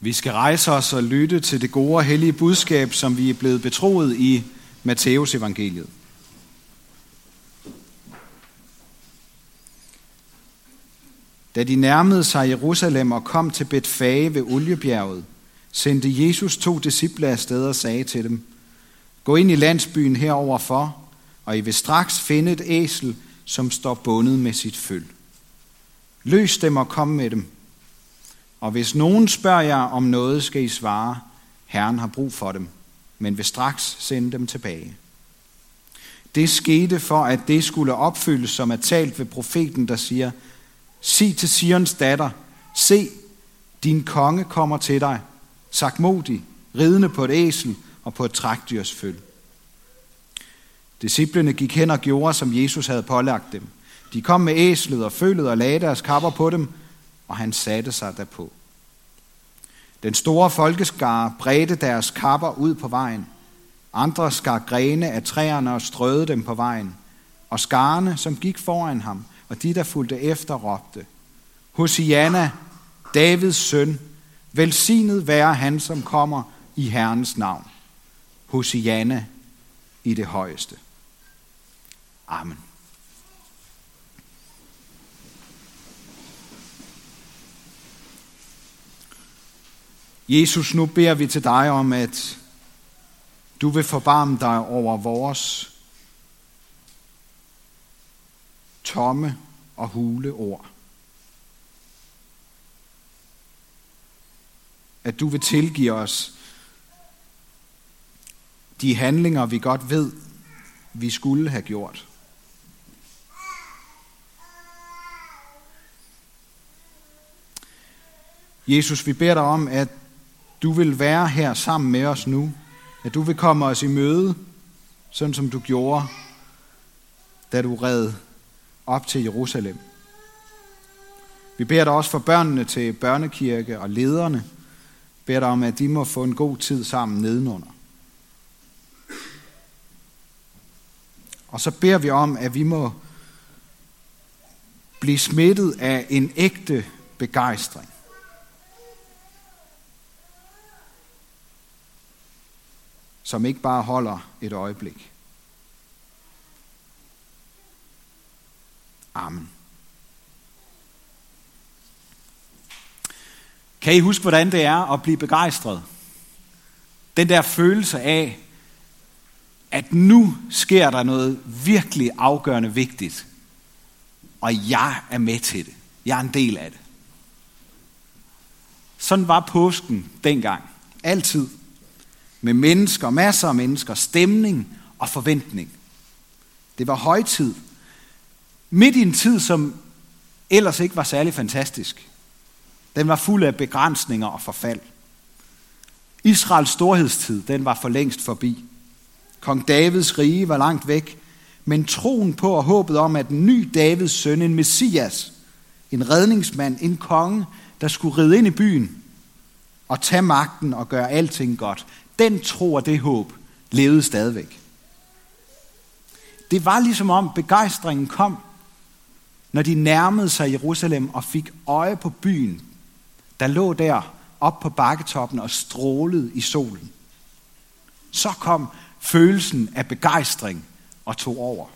Vi skal rejse os og lytte til det gode og hellige budskab, som vi er blevet betroet i Matteus evangeliet. Da de nærmede sig Jerusalem og kom til Betfage ved Oliebjerget, sendte Jesus to disciple afsted og sagde til dem, Gå ind i landsbyen heroverfor, og I vil straks finde et æsel, som står bundet med sit føl. Løs dem og kom med dem. Og hvis nogen spørger jer om noget, skal I svare, Herren har brug for dem, men vil straks sende dem tilbage. Det skete for, at det skulle opfyldes, som er talt ved profeten, der siger, Sig til Sions datter, se, din konge kommer til dig, sagt modig, ridende på et æsel og på et trækdyrs føl. Disciplene gik hen og gjorde, som Jesus havde pålagt dem. De kom med æslet og følet og lagde deres kapper på dem, og han satte sig derpå. Den store folkeskare bredte deres kapper ud på vejen. Andre skar grene af træerne og strøede dem på vejen. Og skarne, som gik foran ham, og de, der fulgte efter, råbte, Hosianna, Davids søn, velsignet være han, som kommer i Herrens navn. Hosianna i det højeste. Amen. Jesus, nu beder vi til dig om, at du vil forbarme dig over vores tomme og hule ord. At du vil tilgive os de handlinger, vi godt ved, vi skulle have gjort. Jesus, vi beder dig om, at du vil være her sammen med os nu. At du vil komme os i møde, sådan som du gjorde, da du red op til Jerusalem. Vi beder dig også for børnene til børnekirke og lederne. Beder dig om, at de må få en god tid sammen nedenunder. Og så beder vi om, at vi må blive smittet af en ægte begejstring. Som ikke bare holder et øjeblik. Amen. Kan I huske, hvordan det er at blive begejstret? Den der følelse af, at nu sker der noget virkelig afgørende vigtigt, og jeg er med til det. Jeg er en del af det. Sådan var påsken dengang. Altid med mennesker, masser af mennesker, stemning og forventning. Det var højtid. Midt i en tid, som ellers ikke var særlig fantastisk. Den var fuld af begrænsninger og forfald. Israels storhedstid, den var for længst forbi. Kong Davids rige var langt væk, men troen på og håbet om, at en ny Davids søn, en messias, en redningsmand, en konge, der skulle ride ind i byen og tage magten og gøre alting godt, den tro og det håb levede stadigvæk. Det var ligesom om begejstringen kom, når de nærmede sig Jerusalem og fik øje på byen, der lå der op på bakketoppen og strålede i solen. Så kom følelsen af begejstring og tog over.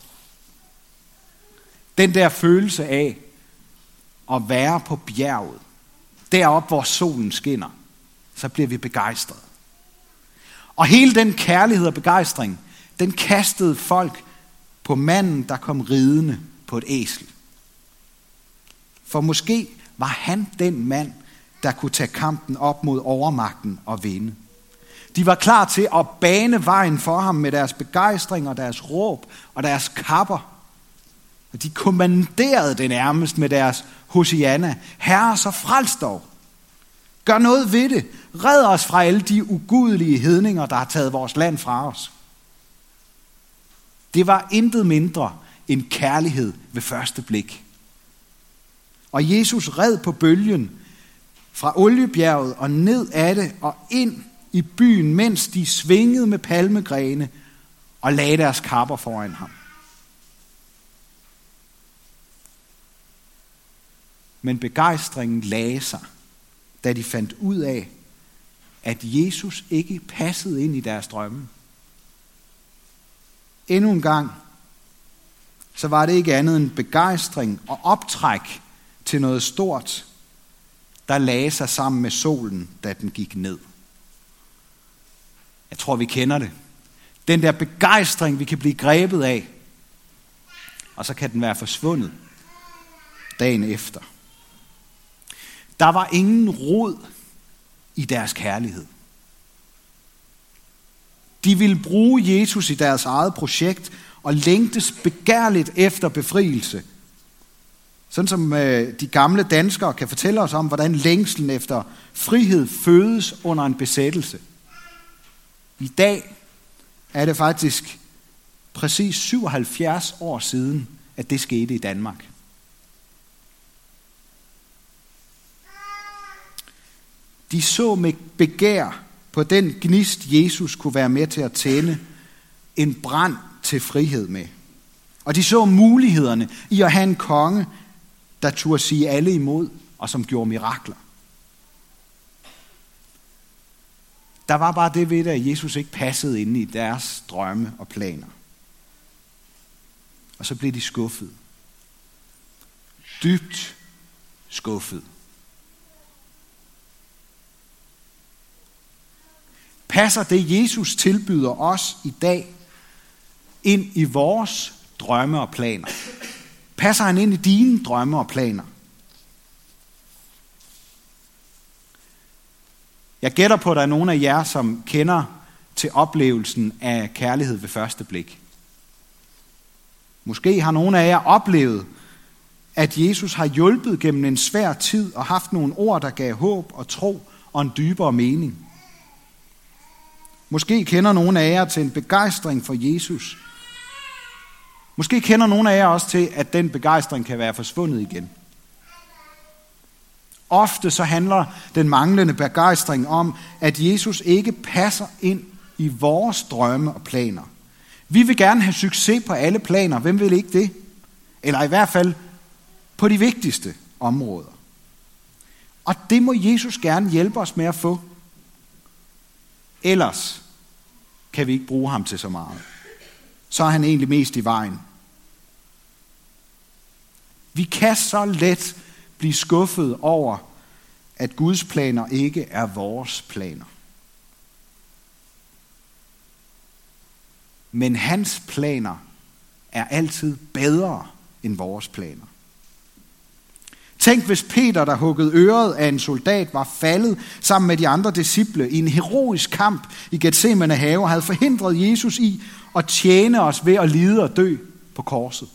Den der følelse af at være på bjerget, deroppe hvor solen skinner, så bliver vi begejstrede. Og hele den kærlighed og begejstring, den kastede folk på manden, der kom ridende på et æsel. For måske var han den mand, der kunne tage kampen op mod overmagten og vinde. De var klar til at bane vejen for ham med deres begejstring og deres råb og deres kapper. Og de kommanderede det nærmest med deres Hosianna. Herre, så frels dog. Gør noget ved det. Red os fra alle de ugudelige hedninger, der har taget vores land fra os. Det var intet mindre end kærlighed ved første blik. Og Jesus red på bølgen fra oliebjerget og ned af det og ind i byen, mens de svingede med palmegrene og lagde deres kapper foran ham. Men begejstringen lagde sig da de fandt ud af, at Jesus ikke passede ind i deres drømme. Endnu en gang, så var det ikke andet end begejstring og optræk til noget stort, der lagde sig sammen med solen, da den gik ned. Jeg tror, vi kender det. Den der begejstring, vi kan blive grebet af, og så kan den være forsvundet dagen efter. Der var ingen rod i deres kærlighed. De ville bruge Jesus i deres eget projekt og længtes begærligt efter befrielse. Sådan som øh, de gamle danskere kan fortælle os om, hvordan længslen efter frihed fødes under en besættelse. I dag er det faktisk præcis 77 år siden, at det skete i Danmark. De så med begær på den gnist, Jesus kunne være med til at tænde en brand til frihed med. Og de så mulighederne i at have en konge, der turde sige alle imod, og som gjorde mirakler. Der var bare det ved det, at Jesus ikke passede ind i deres drømme og planer. Og så blev de skuffet. Dybt skuffet. Passer det, Jesus tilbyder os i dag, ind i vores drømme og planer? Passer han ind i dine drømme og planer? Jeg gætter på, at der er nogen af jer, som kender til oplevelsen af kærlighed ved første blik. Måske har nogen af jer oplevet, at Jesus har hjulpet gennem en svær tid og haft nogle ord, der gav håb og tro og en dybere mening. Måske kender nogen af jer til en begejstring for Jesus. Måske kender nogen af jer også til, at den begejstring kan være forsvundet igen. Ofte så handler den manglende begejstring om, at Jesus ikke passer ind i vores drømme og planer. Vi vil gerne have succes på alle planer. Hvem vil ikke det? Eller i hvert fald på de vigtigste områder. Og det må Jesus gerne hjælpe os med at få. Ellers kan vi ikke bruge ham til så meget. Så er han egentlig mest i vejen. Vi kan så let blive skuffet over, at Guds planer ikke er vores planer. Men hans planer er altid bedre end vores planer. Tænk, hvis Peter, der huggede øret af en soldat, var faldet sammen med de andre disciple i en heroisk kamp i Gethsemane have, og havde forhindret Jesus i at tjene os ved at lide og dø på korset.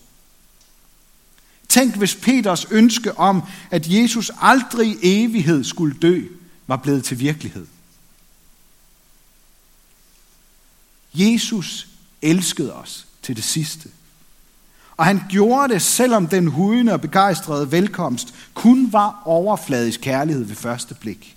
Tænk, hvis Peters ønske om, at Jesus aldrig i evighed skulle dø, var blevet til virkelighed. Jesus elskede os til det sidste. Og han gjorde det, selvom den hudende og begejstrede velkomst kun var overfladisk kærlighed ved første blik.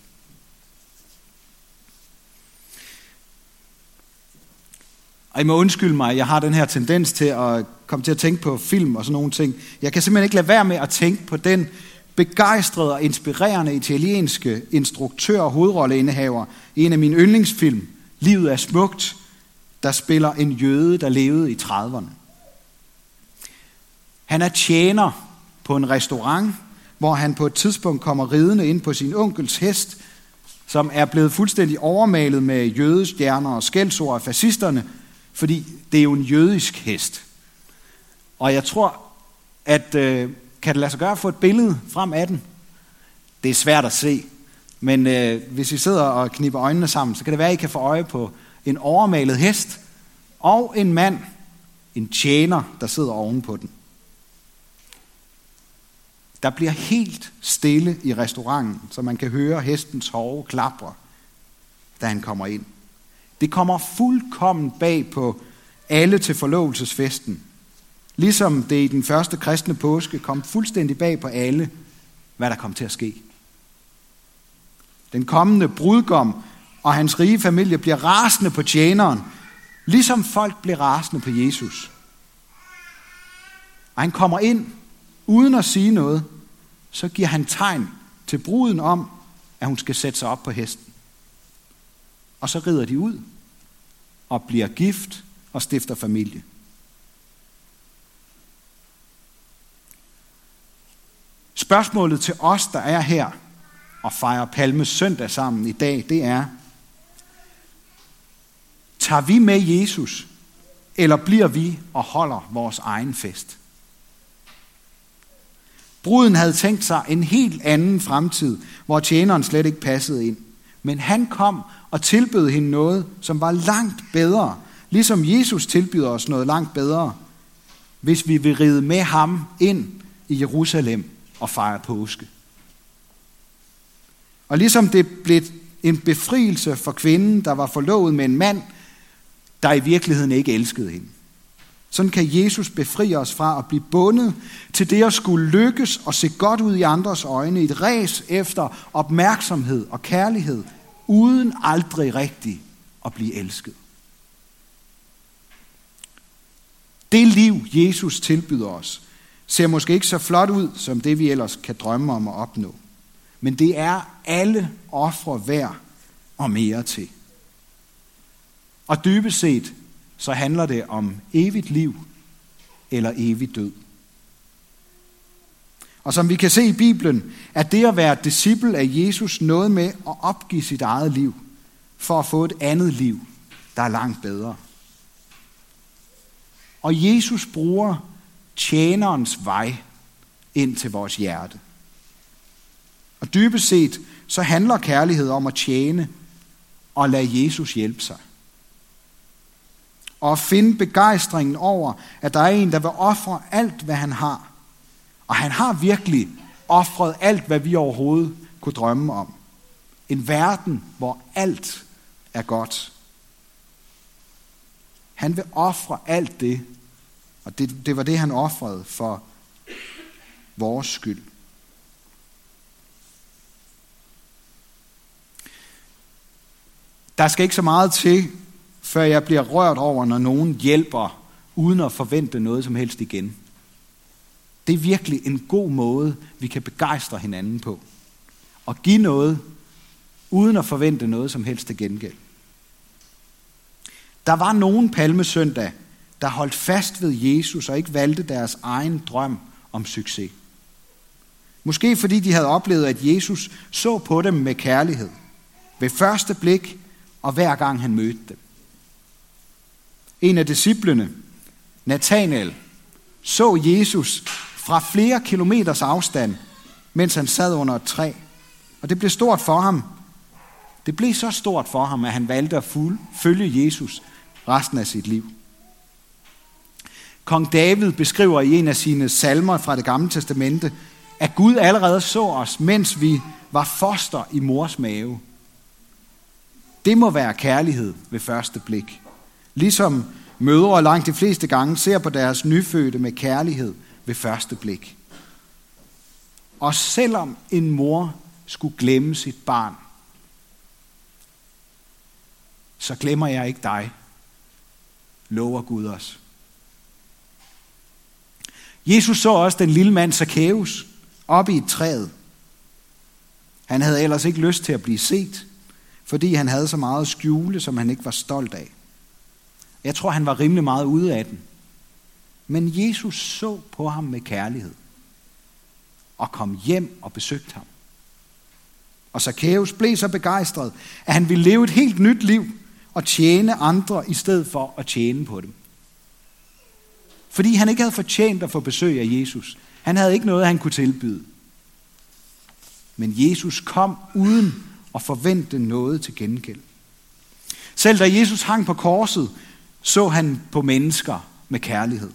Og I må undskylde mig, jeg har den her tendens til at komme til at tænke på film og sådan nogle ting. Jeg kan simpelthen ikke lade være med at tænke på den begejstrede og inspirerende italienske instruktør og hovedrolleindehaver i en af mine yndlingsfilm, Livet er smukt, der spiller en jøde, der levede i 30'erne. Han er tjener på en restaurant, hvor han på et tidspunkt kommer ridende ind på sin onkels hest, som er blevet fuldstændig overmalet med jødestjerner og skældsord af fascisterne, fordi det er jo en jødisk hest. Og jeg tror, at øh, kan det lade sig gøre at få et billede frem af den? Det er svært at se, men øh, hvis I sidder og knipper øjnene sammen, så kan det være, at I kan få øje på en overmalet hest og en mand, en tjener, der sidder ovenpå den. Der bliver helt stille i restauranten, så man kan høre hestens hove klapre, da han kommer ind. Det kommer fuldkommen bag på alle til forlovelsesfesten. Ligesom det i den første kristne påske kom fuldstændig bag på alle, hvad der kom til at ske. Den kommende brudgom og hans rige familie bliver rasende på tjeneren, ligesom folk blev rasende på Jesus. Og han kommer ind uden at sige noget, så giver han tegn til bruden om, at hun skal sætte sig op på hesten. Og så rider de ud og bliver gift og stifter familie. Spørgsmålet til os, der er her og fejrer Palmes søndag sammen i dag, det er, tager vi med Jesus, eller bliver vi og holder vores egen fest? Bruden havde tænkt sig en helt anden fremtid, hvor tjeneren slet ikke passede ind. Men han kom og tilbød hende noget, som var langt bedre, ligesom Jesus tilbyder os noget langt bedre, hvis vi vil ride med ham ind i Jerusalem og fejre påske. Og ligesom det blev en befrielse for kvinden, der var forlovet med en mand, der i virkeligheden ikke elskede hende. Sådan kan Jesus befri os fra at blive bundet til det at skulle lykkes og se godt ud i andres øjne i et ræs efter opmærksomhed og kærlighed, uden aldrig rigtigt at blive elsket. Det liv, Jesus tilbyder os, ser måske ikke så flot ud, som det vi ellers kan drømme om at opnå. Men det er alle ofre værd og mere til. Og dybest set, så handler det om evigt liv eller evig død. Og som vi kan se i Bibelen, er det at være disciple af Jesus noget med at opgive sit eget liv for at få et andet liv, der er langt bedre. Og Jesus bruger tjenerens vej ind til vores hjerte. Og dybest set, så handler kærlighed om at tjene og lade Jesus hjælpe sig. Og at finde begejstringen over, at der er en, der vil ofre alt, hvad han har. Og han har virkelig offret alt, hvad vi overhovedet kunne drømme om. En verden, hvor alt er godt. Han vil ofre alt det, og det, det var det, han offrede for vores skyld. Der skal ikke så meget til, før jeg bliver rørt over, når nogen hjælper, uden at forvente noget som helst igen. Det er virkelig en god måde, vi kan begejstre hinanden på. Og give noget, uden at forvente noget som helst til gengæld. Der var nogen palmesøndag, der holdt fast ved Jesus og ikke valgte deres egen drøm om succes. Måske fordi de havde oplevet, at Jesus så på dem med kærlighed. Ved første blik og hver gang han mødte dem. En af disciplene, Nathanael, så Jesus fra flere kilometers afstand, mens han sad under et træ. Og det blev stort for ham. Det blev så stort for ham, at han valgte at følge Jesus resten af sit liv. Kong David beskriver i en af sine salmer fra det gamle testamente, at Gud allerede så os, mens vi var foster i mors mave. Det må være kærlighed ved første blik. Ligesom mødre langt de fleste gange ser på deres nyfødte med kærlighed ved første blik. Og selvom en mor skulle glemme sit barn, så glemmer jeg ikke dig, lover Gud os. Jesus så også den lille mand Zacchaeus oppe i et træet. Han havde ellers ikke lyst til at blive set, fordi han havde så meget skjule, som han ikke var stolt af. Jeg tror, han var rimelig meget ude af den. Men Jesus så på ham med kærlighed og kom hjem og besøgte ham. Og Zacchaeus blev så begejstret, at han ville leve et helt nyt liv og tjene andre i stedet for at tjene på dem. Fordi han ikke havde fortjent at få besøg af Jesus. Han havde ikke noget, han kunne tilbyde. Men Jesus kom uden at forvente noget til gengæld. Selv da Jesus hang på korset, så han på mennesker med kærlighed.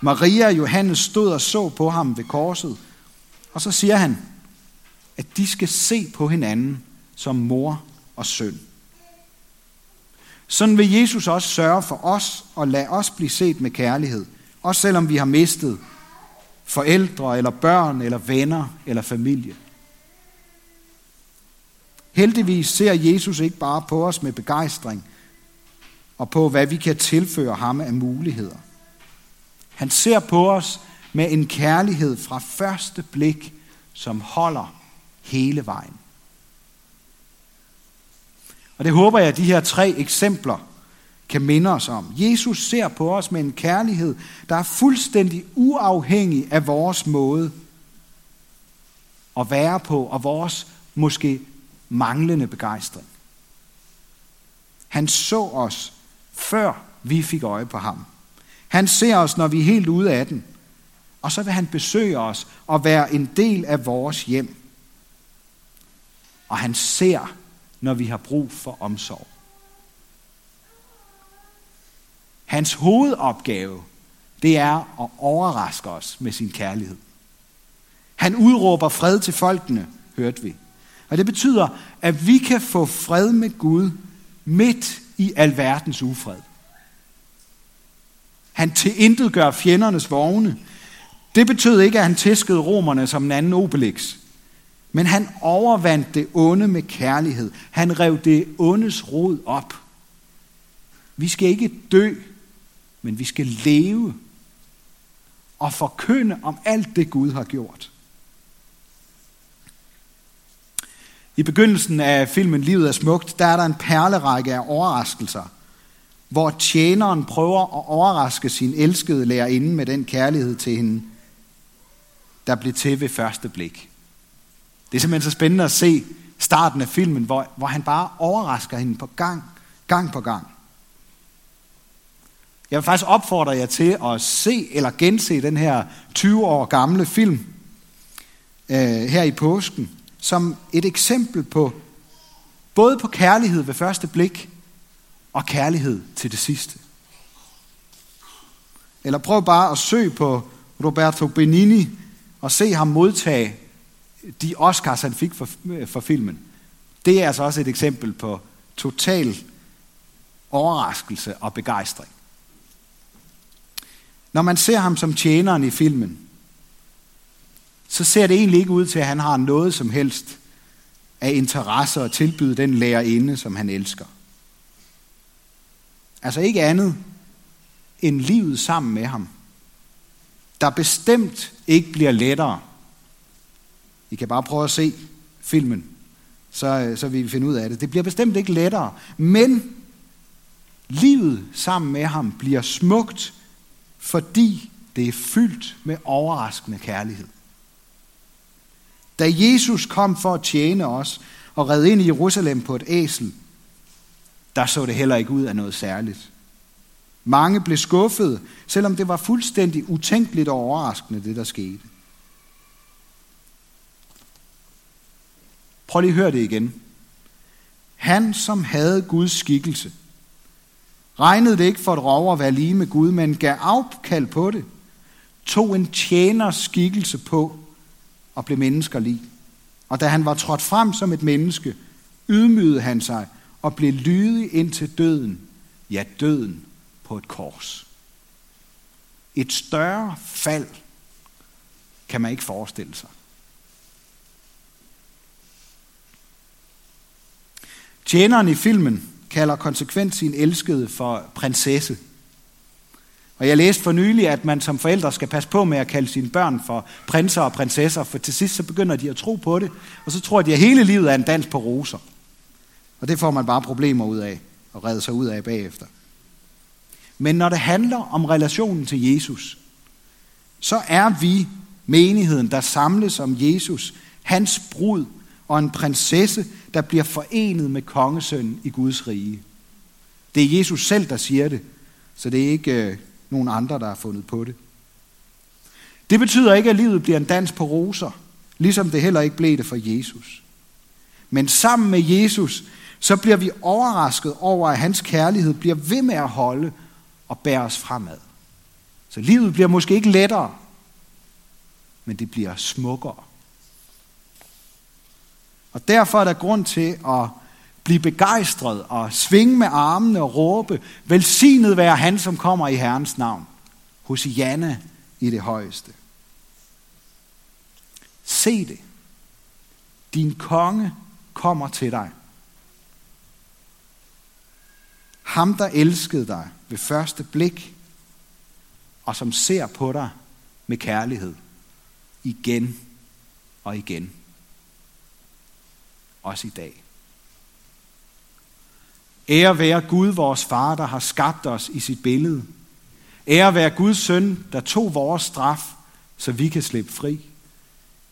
Maria og Johannes stod og så på ham ved korset, og så siger han, at de skal se på hinanden som mor og søn. Sådan vil Jesus også sørge for os og lade os blive set med kærlighed, også selvom vi har mistet forældre eller børn eller venner eller familie. Heldigvis ser Jesus ikke bare på os med begejstring og på, hvad vi kan tilføre ham af muligheder. Han ser på os med en kærlighed fra første blik, som holder hele vejen. Og det håber jeg, at de her tre eksempler kan minde os om. Jesus ser på os med en kærlighed, der er fuldstændig uafhængig af vores måde at være på, og vores måske manglende begejstring. Han så os, før vi fik øje på ham. Han ser os, når vi er helt ude af den. Og så vil han besøge os og være en del af vores hjem. Og han ser, når vi har brug for omsorg. Hans hovedopgave, det er at overraske os med sin kærlighed. Han udråber fred til folkene, hørte vi. Og det betyder, at vi kan få fred med Gud midt i alverdens ufred. Han gør fjendernes vogne. Det betød ikke, at han tæskede romerne som en anden Obelix. Men han overvandt det onde med kærlighed. Han rev det ondes rod op. Vi skal ikke dø, men vi skal leve og forkynde om alt det Gud har gjort. I begyndelsen af filmen Livet er smukt, der er der en perlerække af overraskelser, hvor tjeneren prøver at overraske sin elskede lærerinde med den kærlighed til hende, der blev til ved første blik. Det er simpelthen så spændende at se starten af filmen, hvor, hvor han bare overrasker hende på gang, gang på gang. Jeg vil faktisk opfordre jer til at se eller gense den her 20 år gamle film øh, her i påsken, som et eksempel på både på kærlighed ved første blik og kærlighed til det sidste. Eller prøv bare at søge på Roberto Benini og se ham modtage de Oscars, han fik for, for filmen. Det er altså også et eksempel på total overraskelse og begejstring. Når man ser ham som tjeneren i filmen, så ser det egentlig ikke ud til, at han har noget som helst af interesse at tilbyde den lærerinde, som han elsker. Altså ikke andet end livet sammen med ham, der bestemt ikke bliver lettere. I kan bare prøve at se filmen, så, så vil vi finde ud af det. Det bliver bestemt ikke lettere, men livet sammen med ham bliver smukt, fordi det er fyldt med overraskende kærlighed. Da Jesus kom for at tjene os og redde ind i Jerusalem på et æsel, der så det heller ikke ud af noget særligt. Mange blev skuffede, selvom det var fuldstændig utænkeligt og overraskende, det der skete. Prøv lige at høre det igen. Han, som havde Guds skikkelse, regnede det ikke for et rov at være lige med Gud, men gav afkald på det, tog en tjeners skikkelse på og blev menneskerlig. Og da han var trådt frem som et menneske, ydmygede han sig og blev lydig ind til døden, ja døden på et kors. Et større fald kan man ikke forestille sig. Tjeneren i filmen kalder konsekvent sin elskede for prinsesse. Og jeg læste for nylig, at man som forældre skal passe på med at kalde sine børn for prinser og prinsesser, for til sidst så begynder de at tro på det, og så tror de, at hele livet er en dans på roser. Og det får man bare problemer ud af, og redde sig ud af bagefter. Men når det handler om relationen til Jesus, så er vi menigheden, der samles om Jesus, hans brud og en prinsesse, der bliver forenet med kongesønnen i Guds rige. Det er Jesus selv, der siger det, så det er ikke øh, nogle nogen andre, der har fundet på det. Det betyder ikke, at livet bliver en dans på roser, ligesom det heller ikke blev det for Jesus. Men sammen med Jesus, så bliver vi overrasket over, at hans kærlighed bliver ved med at holde og bære os fremad. Så livet bliver måske ikke lettere, men det bliver smukkere. Og derfor er der grund til at blive begejstret og svinge med armene og råbe, velsignet være han, som kommer i Herrens navn. Hos Janne i det højeste. Se det. Din konge kommer til dig. Ham, der elskede dig ved første blik, og som ser på dig med kærlighed igen og igen. Også i dag. Ære være Gud, vores far, der har skabt os i sit billede. Ære være Guds søn, der tog vores straf, så vi kan slippe fri.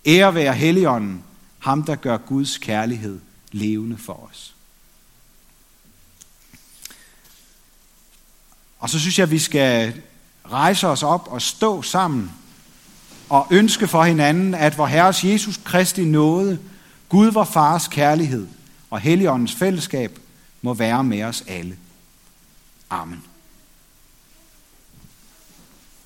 Ære være Helligånden, ham der gør Guds kærlighed levende for os. Og så synes jeg, at vi skal rejse os op og stå sammen og ønske for hinanden, at vor Herres Jesus Kristi nåde, Gud vor Fars kærlighed og Helligåndens fællesskab må være med os alle. Amen.